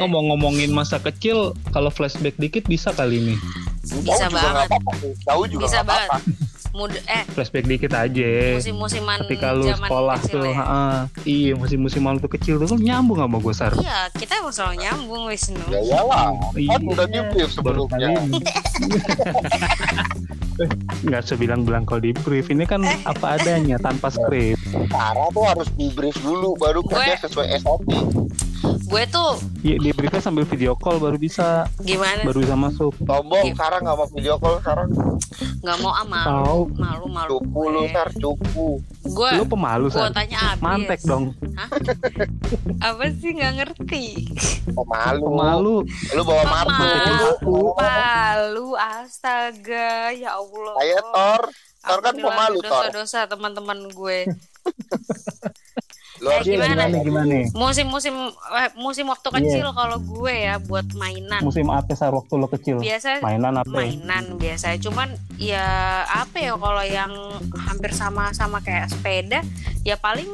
ngomong-ngomongin masa kecil, kalau flashback dikit bisa kali ini. Bisa Jauh juga banget. apa-apa sih. Jauh juga Bisa nggak apa-apa. Muda eh Flashback dikit aja. musim-musiman Ketika lu zaman sekolah kecil tuh, ya. ha-ha. iya musim-musim lu tuh kecil tuh kan nyambung sama gue Sar. Iya, kita emang selalu nyambung Wisnu. Ya iyalah. Iya. Kan udah di brief sebelumnya. Eh, Nggak sebilang-bilang kalau di brief ini kan apa adanya tanpa skrip. Cara tuh harus di brief dulu baru kerja sesuai SOP. Gue tuh Iya di briefnya sambil video call baru bisa gimana? baru bisa masuk. Sombong Iya. sekarang nggak mau video call sekarang. Nggak mau ah malu, Tahu. malu malu. Cupu lu ntar cupu. Gue Lu pemalu gue Sar. tanya abis. Mantek dong. Apa sih nggak ngerti? Oh, malu. Pemalu. Lu bawa. Pemalu, malu, astaga, ya Allah. Kayak Thor. Thor kan pemalu Thor. Dosa-dosa teman-teman gue. Lu Eh, gimana? gimana gimana? Musim-musim eh, musim waktu Iya. kecil kalau gue ya buat mainan. Musim apa Sar waktu lo kecil? Biasa Mainan apa? ya? mainan biasa cuman ya apa ya kalau yang hampir sama-sama kayak sepeda ya paling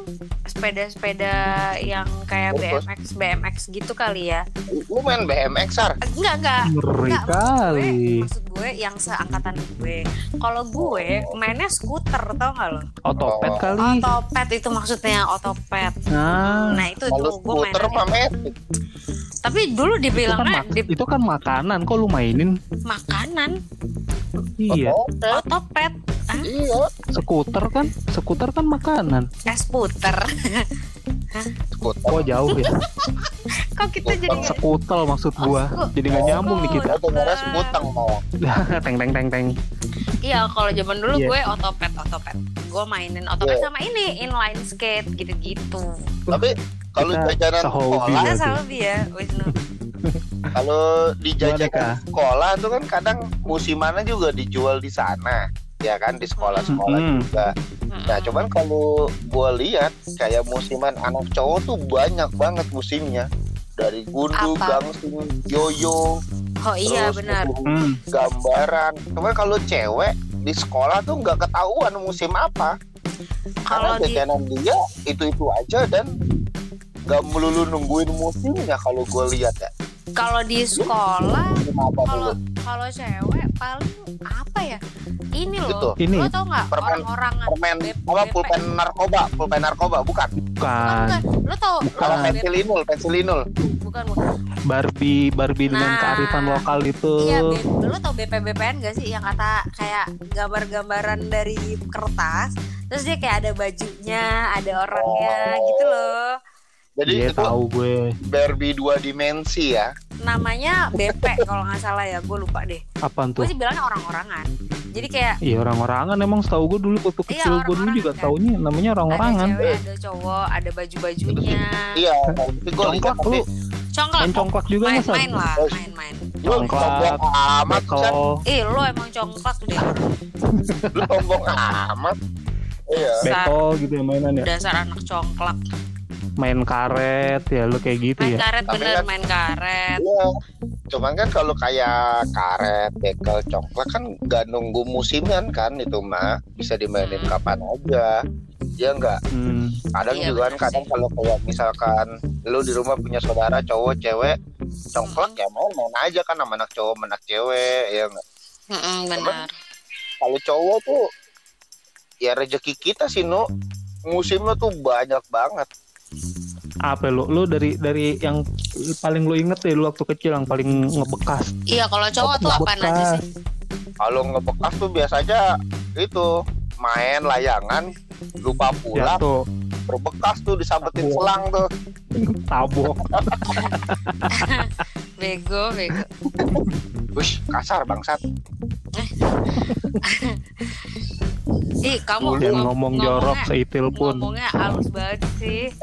sepeda-sepeda yang kayak. BMX BMX gitu kali ya lu main BMX Sar. enggak enggak Ngeri Enggak, maksud gue, kali. maksud gue yang seangkatan gue kalau gue mainnya skuter tau gak lo Otopet Oh. kali. otopet itu maksudnya otopet Nah, nah itu tuh gue skuter mainnya mah metik. tapi dulu itu kan, dibilangnya mak- di itu kan makanan kok lu mainin? makanan Iya, Otopet. otopet ah Iya. skuter kan, skuter kan makanan. es puter Skuter. Kok jauh ya? kok kita jadi Skutel maksud gua. Jadi nggak nyambung nih kita. Itu dengarnya sekutang mau. teng teng teng teng. Iya, kalau zaman dulu Iya. gue otopet, otopet. Gue mainin otopet Iya. sama ini inline skate gitu-gitu. Tapi kalau jajanan sehobi sekolah, sama ya, Wisnu. kalau di jajanan sekolah tuh kan kadang musimannya juga dijual di sana. Ya kan di sekolah-sekolah Hmm. juga. Nah, cuman kalau gue lihat kayak musiman anak cowok tuh banyak banget musimnya. Dari gundu, Apa? gangsing, yoyo, Oh iya terus benar. Hmm. gambaran. Cuman kalau cewek di sekolah tuh nggak ketahuan musim apa. Kalau Karena di jajanan dia itu-itu aja dan nggak melulu nungguin musimnya kalau gue lihat ya. kalau di sekolah, kalau kalau cewek paling apa ya? Ini loh. Itu. Ini. Lo tau nggak Permen- orang-orangan Permen BP. apa pulpen narkoba, pulpen narkoba bukan. Bukan, Bukan. Lo tau Kalau Bukan. pensilinul, pensilinul. bukan, bukan. Barbie Barbie dengan Nah. kearifan lokal itu. Iya, lo tau BP-BPN gak sih yang kata kayak gambar-gambaran dari kertas, terus dia kayak ada bajunya, ada orangnya Oh. gitu loh. Jadi Iya itu tahu gue. Barbie dua dimensi ya. Namanya BP kalau nggak salah ya, gue lupa deh. Apaan tuh? Gue sih bilangnya orang-orangan. Jadi kayak Iya orang-orangan emang setahu gue dulu waktu Iya, kecil gue dulu juga kan. taunya namanya ada orang-orangan. cewek, ada cowok, ada baju-bajunya. Iya, gue Congklak lu, Congklak, main congklak juga main, masa? main lah, main-main. Congklak, amat kan. Ih, lo emang congklak deh. Lu sombong amat. Iya. Bekel gitu ya mainan ya. Dasar anak congklak. Main karet ya lu kayak gitu Main ya. karet Tapi bener, kan- main karet. Iya. Cuman kan kalau kayak karet, bekel, congklak kan nggak nunggu musimnya kan itu mah bisa dimainin Hmm. kapan aja. Ya enggak. Hmm. Kadang Iya, juga kan kadang kalau kayak misalkan lu di rumah punya saudara cowok, cewek, congklak ya main main aja kan sama anak cowok, anak cewek ya enggak. Mm-mm, benar. Kalau cowok tuh ya rezeki kita sih nu musimnya tuh banyak banget. Apa lu? Lu dari dari yang paling lu inget deh lu waktu kecil yang paling ngebekas. Iya, kalau cowok tuh apaan aja sih? Kalau ngebekas tuh biasanya itu main layangan lupa pulang Jatuh, berbekas tuh disambetin Tabok. selang tuh tabok. Bego, bego. Wush, kasar bangsat Ih, kamu Yang ngom- ngomong jorok seitil pun. Ngomongnya halus banget sih.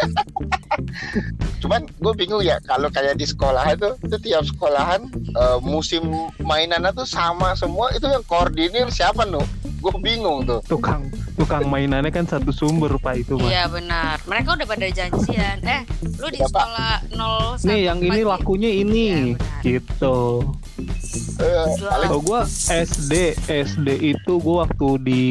cuman gue bingung ya kalau kayak di sekolah itu itu tiap sekolahan eh, musim mainannya tuh sama semua itu yang koordinir siapa nu gue bingung tuh Tukang tukang mainannya kan satu sumber Pak itu mah. Iya benar. Mereka udah pada janjian. Eh, lu di Iya, sekolah 0 Nih yang ini lakunya ini Iya, benar. gitu. Eh, Kalau gua SD SD itu gua waktu di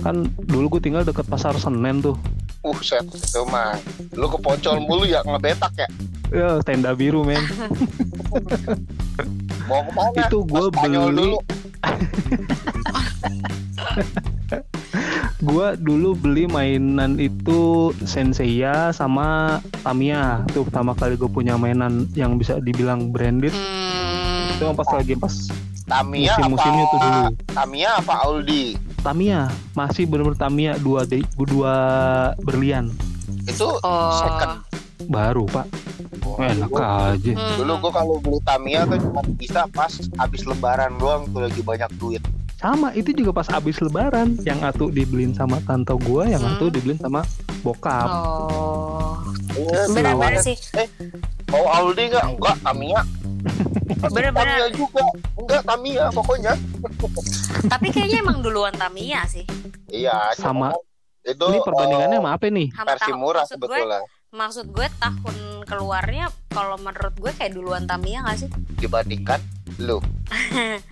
kan dulu gue tinggal deket pasar Senen tuh. uh set itu mah lu ke poncol mulu ya ngebetak ya Ya, tenda biru men. Mau ke mana? Itu Spanyol beli. dulu. Gua dulu beli mainan itu Senseiya sama Tamiya. Itu pertama kali gue punya mainan yang bisa dibilang branded. Hmm. Itu pas lagi pas Tamiya apa? musim-musimnya tuh dulu. Tamiya apa Aldi? Tamiya masih bener-bener Tamiya dua de, dua berlian Itu Oh. second. baru pak. Oh, Enak gua- aja. Hmm. Dulu gua kalau beli Tamiya tuh cuma bisa pas habis lebaran doang tuh lagi banyak duit. Sama itu juga pas abis lebaran yang atu dibeliin sama tante gua, yang Hmm. atu dibeliin sama bokap. Oh. Iya, Benar-benar sih. Mau Aldi nggak? Enggak, Tamiya. Benar-benar. Tamiya juga. Enggak, Tamiya pokoknya. Tapi kayaknya emang duluan Tamiya sih. Iya, Sama- itu Ini perbandingannya eh, sama apa nih? Sama versi tahun- murah maksud gue, sebetulnya maksud gue tahun keluarnya kalau menurut gue kayak duluan Tamiya gak sih? dibandingkan lu.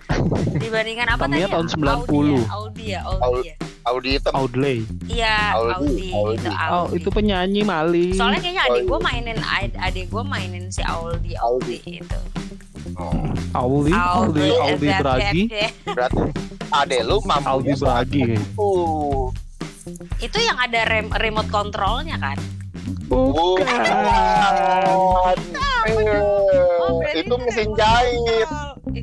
Dibandingkan apa Tamiya tadi? tahun Audi 90. ya, Audi ya, Audi ya. Audi hitam. Outlay. Iya, Audi, Audi, Audi. itu Oh, Audi. itu penyanyi Mali. Soalnya kayaknya Oh, adik gue mainin ad- adik gue mainin si Audi Audi itu. Oh, Audi, Audi, Audi eh, Bragi, berarti ade lu mampu Audi Bragi. Uh, Itu yang ada rem remote controlnya kan? Bukan. bukan. Eh, Oh, itu mesin jahit.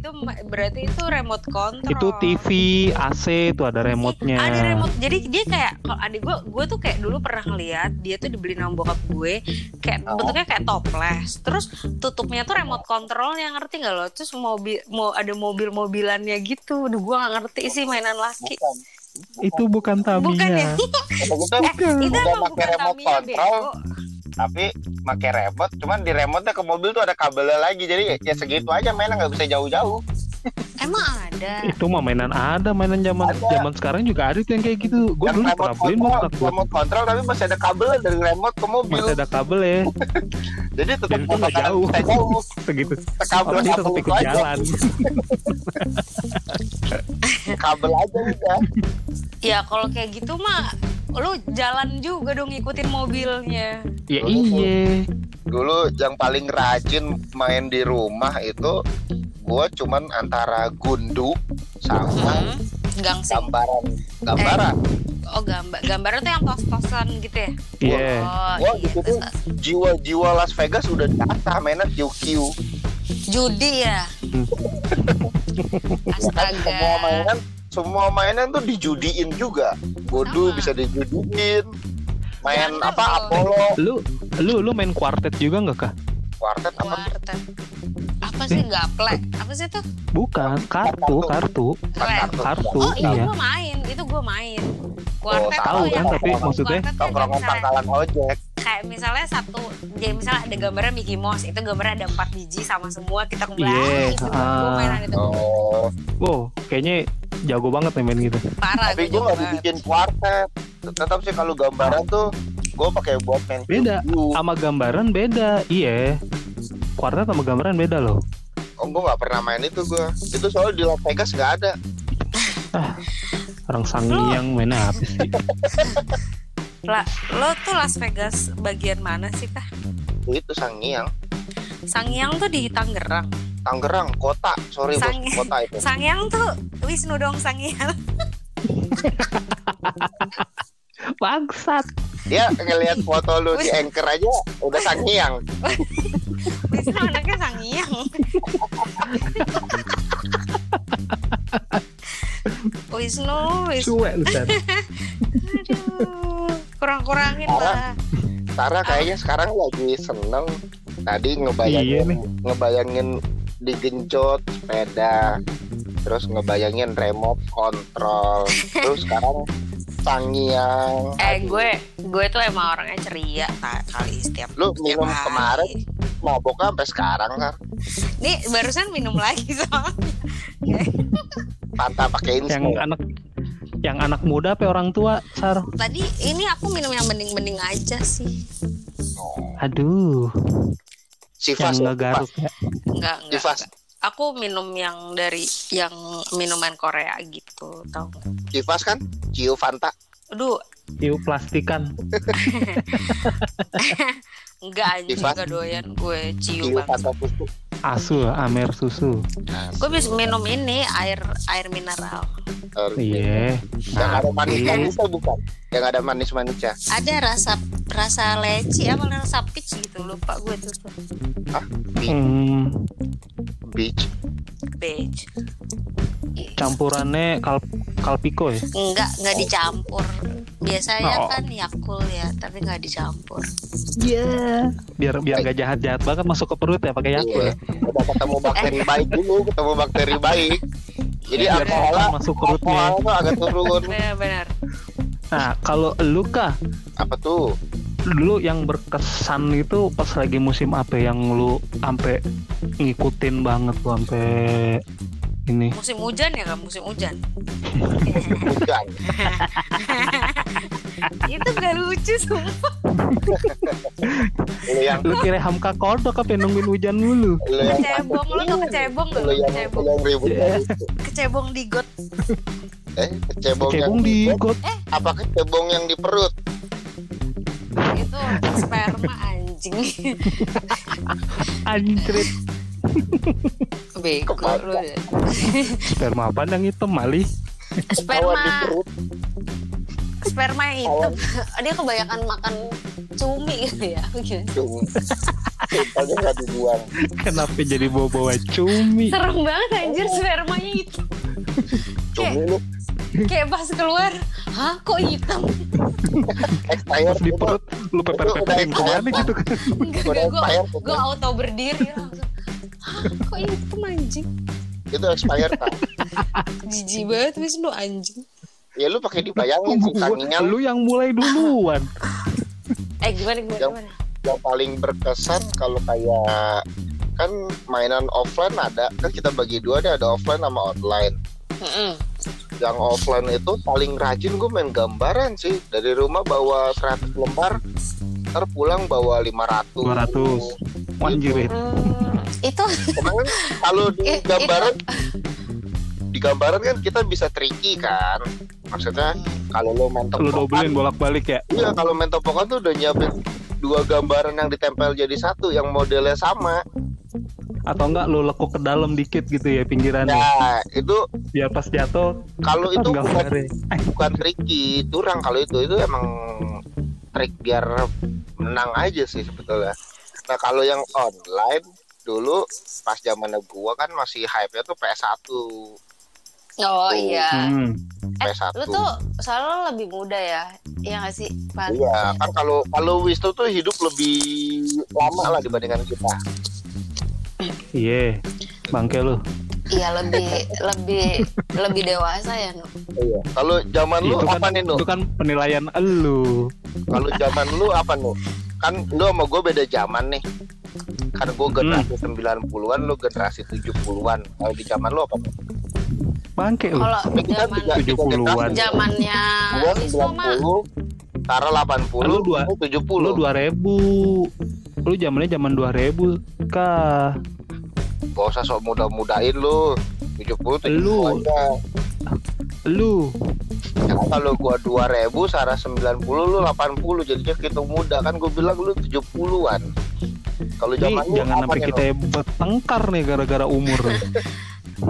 Control. Itu berarti itu remote control. Itu TV, AC itu ada remote-nya. Ada remote. Jadi dia kayak kalau adik gue, gue tuh kayak dulu pernah ngeliat dia tuh dibeli sama bokap gue, kayak Oh. bentuknya kayak toples. Terus tutupnya tuh remote controlnya ngerti nggak lo? Terus mobil mau ada mobil-mobilannya gitu. Duh gue nggak ngerti sih mainan laki. Bukan. Itu bukan Tamiya. Bukan ya? Gitu Eh, itu udah emang pakai bukan remote Tamiya control, bego. Tapi pakai remote, cuman di remote ke mobil tuh ada kabelnya lagi, jadi ya, segitu aja mainnya nggak bisa jauh-jauh. Emang ada. Itu mah mainan ada, mainan zaman Ada. zaman sekarang juga ada tuh yang kayak gitu. Gue dulu remote pernah beliin gue. remote control tapi masih ada kabelnya dari remote ke mobil, Masih ada kabel ya, jadi tetap nggak bakalan jauh. jauh. segitu. Kabel dia tetap kabel ikut aja, jalan. kabel aja udah. Ya kalau kayak gitu mah lu jalan juga dong ngikutin mobilnya. Ya iya. Dulu yang paling rajin main di rumah itu gua cuman antara gundu sama Hmm. Gangsing. gambaran gambaran. Oh gambar gambarnya tuh yang tos-tosan gitu ya? Iya. Oh Wah, iya. gitu tuh. Jiwa-jiwa Las Vegas udah diasah mainnya QQ. judi ya. Hmm. Astaga. Semua mainan semua mainan tuh dijudiin juga. Bodoh bisa dijudiin. Main Jangan apa. Apollo Lu lu lu main kuartet juga nggak kah? Quartet apa? Warteg. Apa sih gaplek? Apa sih tuh? Bukan, kartu, kartu, Keren. kartu. Oh itu iya. gue main, itu gue main. Kuartet tahu tuh kan, yang- tapi maksudnya- kuartet tuh Tongkrongan pangkalan ojek. kayak misalnya satu, jadi misalnya ada gambarnya Mickey Mouse, itu gambarnya ada empat biji sama semua kita kembali. Iya, itu gue ah. mainan itu Oh, Wow, kayaknya jago banget nih main gitu. parah. tapi gue banget. dibikin quartet. Tetap sih kalau gambaran tuh gue pakai buat main Beda. Sama gambaran beda, iya. Kuartet sama gambaran beda loh. Oh, gue nggak pernah main itu gue. Itu soalnya di Las Vegas nggak ada. Orang sangiang main apa sih? Lah, lo tuh Las Vegas bagian mana sih kah? Itu Sangiang. Sangyang tuh di Tangerang. Tangerang, kota. Sorry bos, Sangi- kota itu. Sangyang tuh Wisnu dong Sangyang. Bangsat. Dia ngelihat foto lu di anchor aja udah Sangiang. Wisnu anaknya Sangyang. Wisnu, Wisnu. Cuek lu. Aduh, kurang-kurangin lah. Tara kayaknya sekarang lagi seneng. Tadi Iya ngebayangin nih. ngebayangin digenjot sepeda. Terus ngebayangin remote control. Terus sekarang Sangiang. Eh, gue gue tuh emang orangnya ceria kali setiap Lu minum hari. kemarin maboknya sampai sekarang kan. Nih barusan minum lagi soalnya. Fanta pakai Yang instant. anak yang anak muda apa orang tua, Sar? Tadi ini aku minum yang bening-bening aja sih. Aduh, Sifas yang ya, nggak garuk ya. Enggak, enggak. Sifas. enggak. Aku minum yang dari yang minuman Korea gitu, tau nggak? Sifas kan? Cio Fanta. Aduh, Iu plastikan. enggak anjing enggak doyan gue banget. kata susu Asu, amer susu. Gue bisa minum ini air air mineral. Iya. yang ada manis manisnya bukan yang ada manis manisnya Ada rasa rasa leci apa rasa peach gitu lupa gue tuh tuh. Hmm, beach beige. campurannya kal kalpiko ya. Enggak, enggak dicampur. Biasanya Oh. kan Yakul ya, tapi enggak dicampur. Iya. Biar biar gak jahat-jahat banget masuk ke perut ya pakai Yakult. Iya. udah ketemu bakteri baik dulu ketemu bakteri baik jadi Biar alkoholnya cepat masuk perutnya. alkohol agak turun Benar-benar. Nah, kalau lu kah apa tuh dulu yang berkesan itu pas lagi musim apa yang lu sampai ngikutin banget tuh sampai ini Musim hujan ya kan, musim hujan. hujan Itu gak lucu sumpah. lu yang lu kira hamka kodok apa yang nungguin hujan dulu lu yang Kecebong lu tuh kecebong lu lu, yang kecebong. lu yang ribut. Kecebong di got. eh kecebong, yang cebong di got apa kecebong yang di perut Itu sperma anjing. anjrit Bego lu. sperma apa yang hitam Awan di Sperma perut sperma yang hitam. Dia kebanyakan makan cumi gitu ya. Gitu. simpelnya nggak dibuang kenapa jadi bawa-bawa cumi Serem banget anjir spermanya hitam. cumi lu Kayak pas keluar, hah kok hitam? expired pas di itu perut lu peper-peperin Itu udah ke mana gitu kan Enggak, gue itu. gue auto berdiri langsung. Hah, kok hitam anjing? itu expired kan Jijik banget wis lu anjing. Ya lu pakai dibayangin sih sangingan lu yang mulai duluan. Eh gimana gimana Yang- gimana? yang paling berkesan kalau kayak kan mainan offline ada. Kan kita bagi dua deh ada offline sama online. Mm-mm. yang offline itu paling rajin gue main gambaran sih. Dari rumah bawa 100 lembar ntar pulang bawa 500 200 Wanjirit Hmm, itu kalau di gambaran di gambaran kan kita bisa tricky kan maksudnya kalau lo main lu dobelin topokan bolak-balik ya? Iya kalau main topokan tuh udah nyiapin dua gambaran yang ditempel jadi satu yang modelnya sama. Atau enggak lu lekuk ke dalam dikit gitu ya pinggirannya? Nah itu biar pas jatuh kalau itu enggak bukan bukan tricky curang kalau itu. Itu emang trik biar menang aja sih sebetulnya. Nah kalau yang online dulu pas zaman gua kan masih hype nya tuh PS1 Oh iya. hmm. Eh, PS1 lu tuh soalnya lebih muda ya. Iya gak sih? Pan? iya kan kalau kalau Wisto tuh hidup lebih lama lah dibandingkan kita iya bangke lu Iya lebih lebih lebih dewasa ya Nu. iya kalau zaman lu itu apa kan nih nu itu kan penilaian elu kalau zaman lu apa nu kan lu sama gue beda zaman nih kan gue generasi 90-an lu generasi 70-an kalau di zaman lu apa? Bangke lu Kalau zaman tiga- tiga 70-an. generasi. zamannya Gua Wisnu mah 90, Tara 80, Lu dua- lu 70. lu 2000 lu zamannya zaman 2000 kah Gak usah sok muda-mudain lu. 70 70 Lu. aja. lu Ya kalau gua 2000 Sarah 90 lu 80 jadinya kita muda kan gua bilang lu 70-an. Kalau zaman jangan sampai kita bertengkar nih gara-gara umur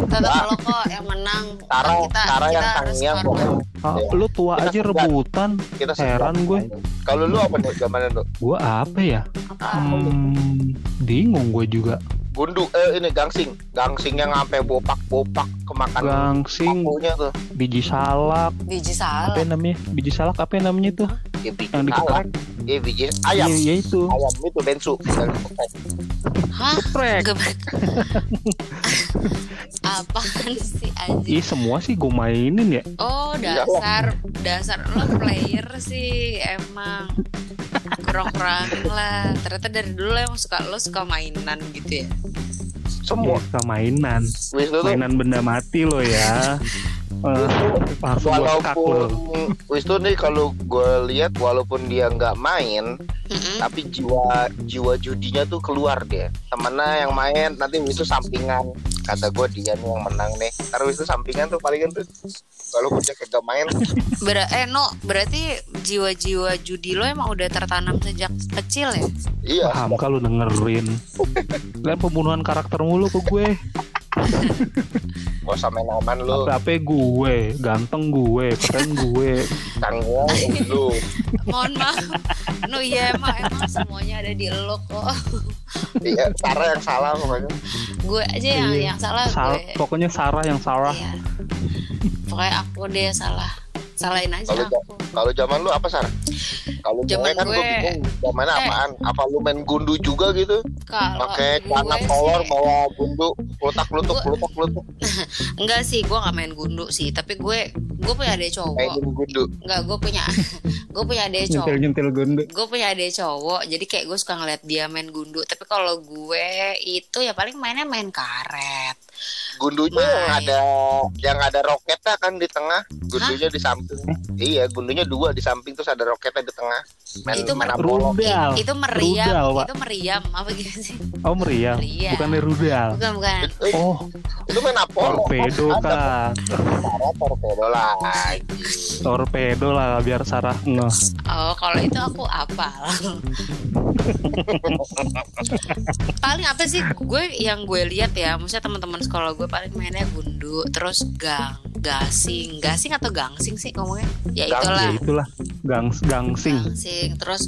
tetap lo kok yang menang. Tara, Kan kita Tara yang kita skor. pokoknya. Ah, Iya. lu tua Kita aja rebutan? Kita Heran gue. Kalau lu apa nih zamannya lu? gua apa ya Apa? hmm, bingung gue juga Gundu eh ini gangsing. Gangsing yang sampai bopak-bopak kemakan gangsing tuh. biji salak Biji apa salak. namanya biji salak apa namanya itu Ya, biji yang dikeprek Ya, biji ayam. iya iya itu Ayam itu bensu. Hah? Apaan sih anjing? ih semua sih gue mainin ya Oh Iya. dasar dasar lo player sih emang kurang-kurang lah. Ternyata dari dulu lo emang suka lo suka mainan gitu ya. Semua. Iya, suka mainan mainan benda mati lo ya Langsung lo walaupun Wisnu nih kalau gue lihat walaupun dia nggak main tapi jiwa jiwa judinya tuh keluar dia. Temennya yang main nanti Wisnu sampingan. Kata gue dia nih yang menang nih. Terus itu sampingan tuh palingan tuh kalau punya kagak main. Ber eh no, berarti jiwa-jiwa judi lo emang udah tertanam sejak kecil ya? iya. Paham kalau dengerin. Kan pembunuhan karakter mulu ke gue. Gak usah main aman lu Apa gue, ganteng gue, keren gue. tanggung lu Mohon maaf. No iya emang emang semuanya ada di lo kok. iya cara yang salah pokoknya Gue aja yang Iya. yang salah gue. pokoknya Sarah yang Sarah. Iya. Pokoknya aku deh salah. Salahin aja Kalau aku. kalau zaman lu apa sar kalau Zaman zaman kan gue gue- bingung zamannya Eh. apaan apa lu main gundu juga gitu pakai celana kolor bawa gundu letak lutuk Gue- letak lutuk Enggak sih, gue gak main gundu sih. Tapi gue gue punya adik cowok. mainin gundu Enggak, gue punya gue punya adik cowok. Nyentil nyentil gundu. gue punya adik cowok jadi kayak gue suka ngeliat dia main gundu tapi kalau gue itu ya paling mainnya main karet gundunya yang Main. ada yang ada roketnya kan di tengah gundunya di samping iya gundunya dua di samping terus ada roketnya di tengah main Itu mer-. Rudal. itu meriam Rudal, Pak. itu meriam apa gitu sih Oh meriam, Meriam. bukan rudal. bukan bukan Eh, Oh, itu main Apollo torpedo kak. Sarah torpedo lagi Torpedo lah biar Sarah ngeh. oh kalau itu aku apal paling apa sih gue yang gue lihat ya maksudnya teman-teman sekolah gue paling mainnya gundu terus gang gasing gasing atau gangsing sih ngomongnya ya Gang- itulah Ya itulah gang gangsing. gangsing terus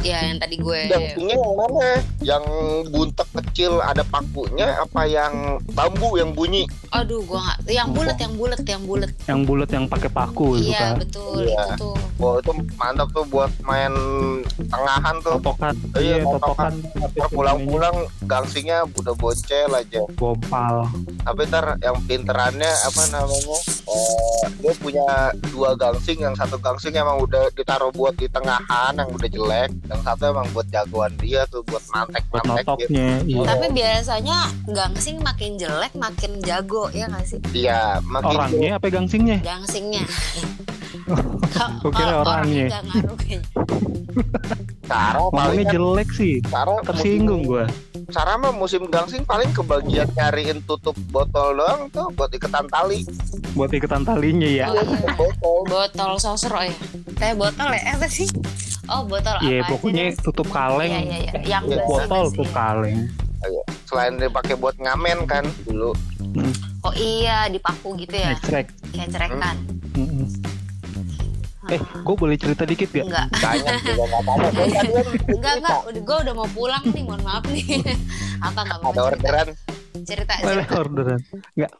ya yang tadi gue Dampingnya yang mana? Yang buntek kecil ada pakunya apa yang bambu yang bunyi? Aduh, gua nggak. Yang bulat, yang bulat, yang bulat. Yang bulat yang pakai paku itu Iya, kan. betul. Iya. Itu tuh. Wah itu mantap tuh buat main tengahan tuh. Totokan. Iya, Iya, totokan. Ntar pulang-pulang gangsingnya udah bocel aja. Gopal. Tapi ntar yang pinterannya apa namanya? Eh, dia punya dua gangsing, yang satu gangsing emang udah ditaruh buat di tengahan yang udah jelek, yang satu emang buat jagoan dia tuh buat Buat mantek-mantek gitu. Iya. Tapi biasanya gangsing makin jelek makin jago ya nggak sih? Iya, makin Orangnya apa gangsingnya? Gangsingnya. Gua kira orangnya. ngaruh kayaknya. Sarah Ngomongnya paling jelek sih. Sarah Tersinggung gua. Sarah mah musim gangsing paling kebagian nyariin tutup botol doang tuh buat iketan tali. Buat iketan talinya ya. Oh, iya. Botol. Botol sosro ya. Eh botol ya eh, apa sih? Oh botol Iya, apa pokoknya tutup kaleng. Iya iya iya. Yang Iya, Botol tuh kaleng. Ayo. Selain dipakai buat ngamen kan dulu. Oh iya dipaku gitu ya. Ngecek. Kayak cerekan. Eh, gue boleh cerita dikit gak? Enggak. Banyak. Kan Enggak enggak, gue udah mau pulang nih, mohon maaf nih. Apa enggak mau Ada cerita? orderan. Cerita cerita. orderan. Enggak.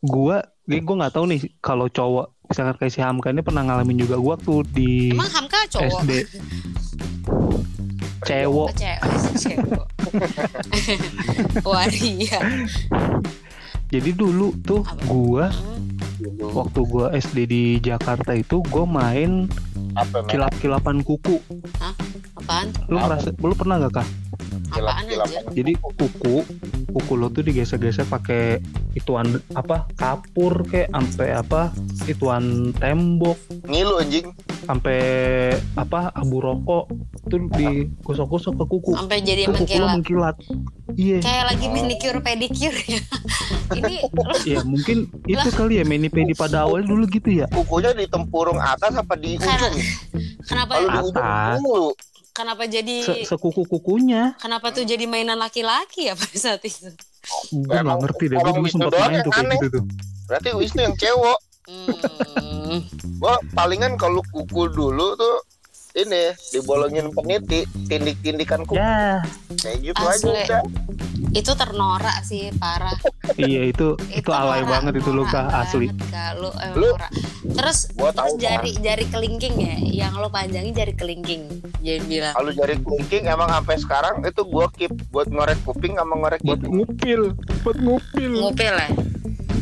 Gua, gue gue nggak tahu nih kalau cowok misalkan kayak si Hamka ini pernah ngalamin juga gua tuh di Emang Hamka cowok? SD. Cewek. Oh, cewek. Waria. Jadi dulu tuh Apa? Waktu gua SD di Jakarta itu gua main kilap-kilapan kuku. Apaan? Lu Apa? merasa lu pernah gak kah? Apaan Kilap-kilapan. aja? Jadi kuku kuku lo tuh digeser-geser pakai ituan apa kapur kayak sampai apa ituan tembok Ngilu anjing. Sampai apa abu rokok tuh digosok-gosok ke kuku Sampai jadi Terus lo mengkilat. mengkilat iya Kayak lagi manicure pedicure ya. Ini ya mungkin itu kali ya manipedi pada awal dulu gitu ya Kukunya di tempurung atas apa di Karena- ujung? kenapa Kalau di ujung Atas. kenapa jadi Se sekuku kukunya kenapa tuh jadi mainan laki-laki ya pada saat itu? gue nggak ngerti deh gue dulu itu doang main yang tuh kayak aneh. gitu tuh Berarti Wisnu yang cewek. Hmm. Gua palingan kalau kuku dulu tuh ini dibolongin peniti, tindik-tindikan kuku ya kayak gitu Asli. aja udah. itu ternorak sih parah. iya itu itu, alay norak, banget itu lu norak kah asli. Lu, emang Lu- norak. Terus Gua terus tahu jari jari kelingking ya, yang lo panjangin jari kelingking. Jadi bilang. Kalau jari kelingking emang sampai sekarang itu gua keep buat ngorek kuping sama ngorek buat ngupil buat ngupil Ngupil ya?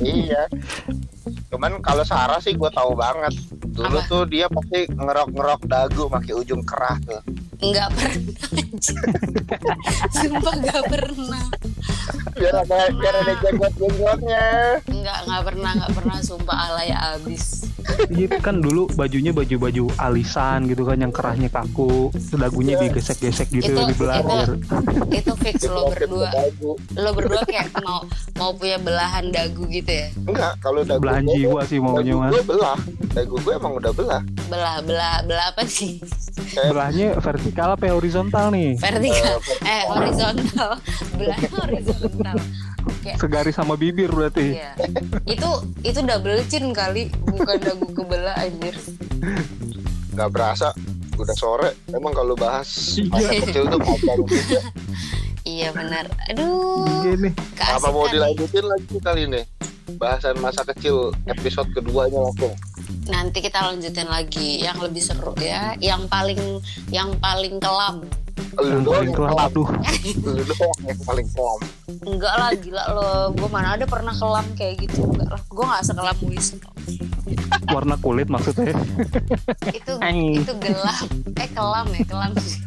Iya. Cuman kalau Sarah sih gua tahu banget. Dulu Apa? tuh dia pasti ngerok-ngerok dagu pakai ujung kerah tuh. Enggak pernah. Sumpah enggak pernah. biar ada biar ada jenggot jenggotnya Enggak, enggak pernah, enggak pernah sumpah alay abis. Gitu kan dulu bajunya baju-baju alisan gitu kan yang kerahnya kaku, dagunya digesek-gesek gitu Itu- dibelah itu- Itu fix lo berdua. dagu. Lo berdua kayak mau mau punya belahan dagu gitu ya. enggak kalau dagu belahan gua- jiwa sih maunya dagu mah. gue belah dagu gue emang udah belah Belah, belah, belah apa sih? Belahnya vertikal apa horizontal nih? Vertikal. Eh, horizontal. Belahnya horizontal. Kayak Segaris sama bibir berarti. Iya. Itu itu double chin kali, bukan dagu kebelah anjir. nggak berasa udah sore emang kalau bahas Iya. masa kecil tuh panjang juga Iya benar. Aduh. Gini. apa mau dilanjutin lagi kali ini bahasan masa kecil episode keduanya langsung Nanti kita lanjutin lagi yang lebih seru ya, yang paling yang paling kelam. Lu doang kelam lu doang yang paling kelam Enggak lah gila lo, gue mana ada pernah kelam kayak gitu enggak lah. Gue nggak sekelam Wisnu. Warna kulit maksudnya. Itu itu gelap. Eh kelam ya kelam sih.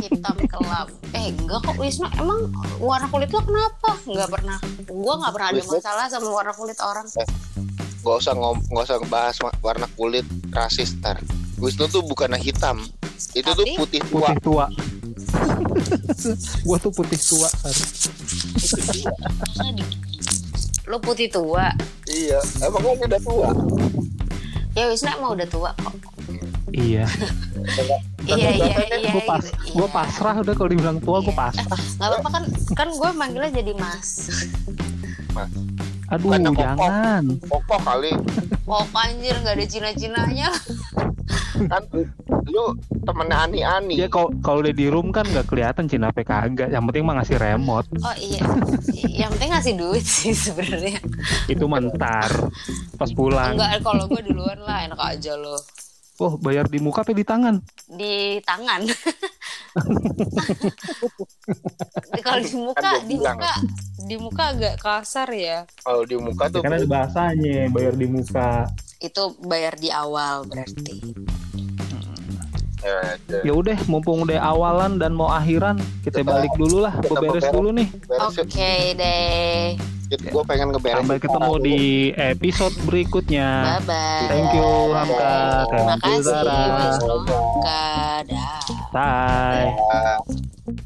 Hitam kelam. Eh enggak kok Wisnu. Emang warna kulit lo kenapa? Enggak pernah. Gue nggak pernah ada masalah sama warna kulit orang. nggak usah ngom nggak usah bahas warna kulit rasis tar Wisnu tuh bukan hitam itu tuh putih tua Putih tua. gua tuh putih tua. Sar. Lo putih tua. iya emang kan udah tua Ya Wisnu emang udah tua kok. Iya. Iya iya iya. Gue pas, gua Iya. pasrah udah kalau dibilang tua gue Iya. pasrah. Nggak apa-apa kan kan gue manggilnya jadi Mas. Aduh, Bukannya jangan. kokoh kali Oh anjir nggak ada Cina-Cinanya. kan lu temennya Ani Ani Ya kalau kalau udah di room kan nggak kelihatan Cina apa kagak. Yang penting mah ngasih remote. Oh iya. Yang penting ngasih duit sih sebenarnya. Itu mentar pas pulang. Enggak kalau gue duluan lah enak aja lo. Oh, bayar di muka apa di tangan? Di tangan. kalau di muka Kan di muka di muka agak kasar ya. kalau di muka tuh Ya, kan ada bahasanya, bayar di muka. Itu bayar di awal berarti. Ya, ya. Udah, mumpung udah awalan dan mau akhiran, kita balik dulu lah, Kita beres beberes. dulu nih. Oke deh. gue pengen ngeberesin Sampai ketemu di episode berikutnya. Bye bye. Thank you Hamka, Hamka. Dah. Bye. Ya.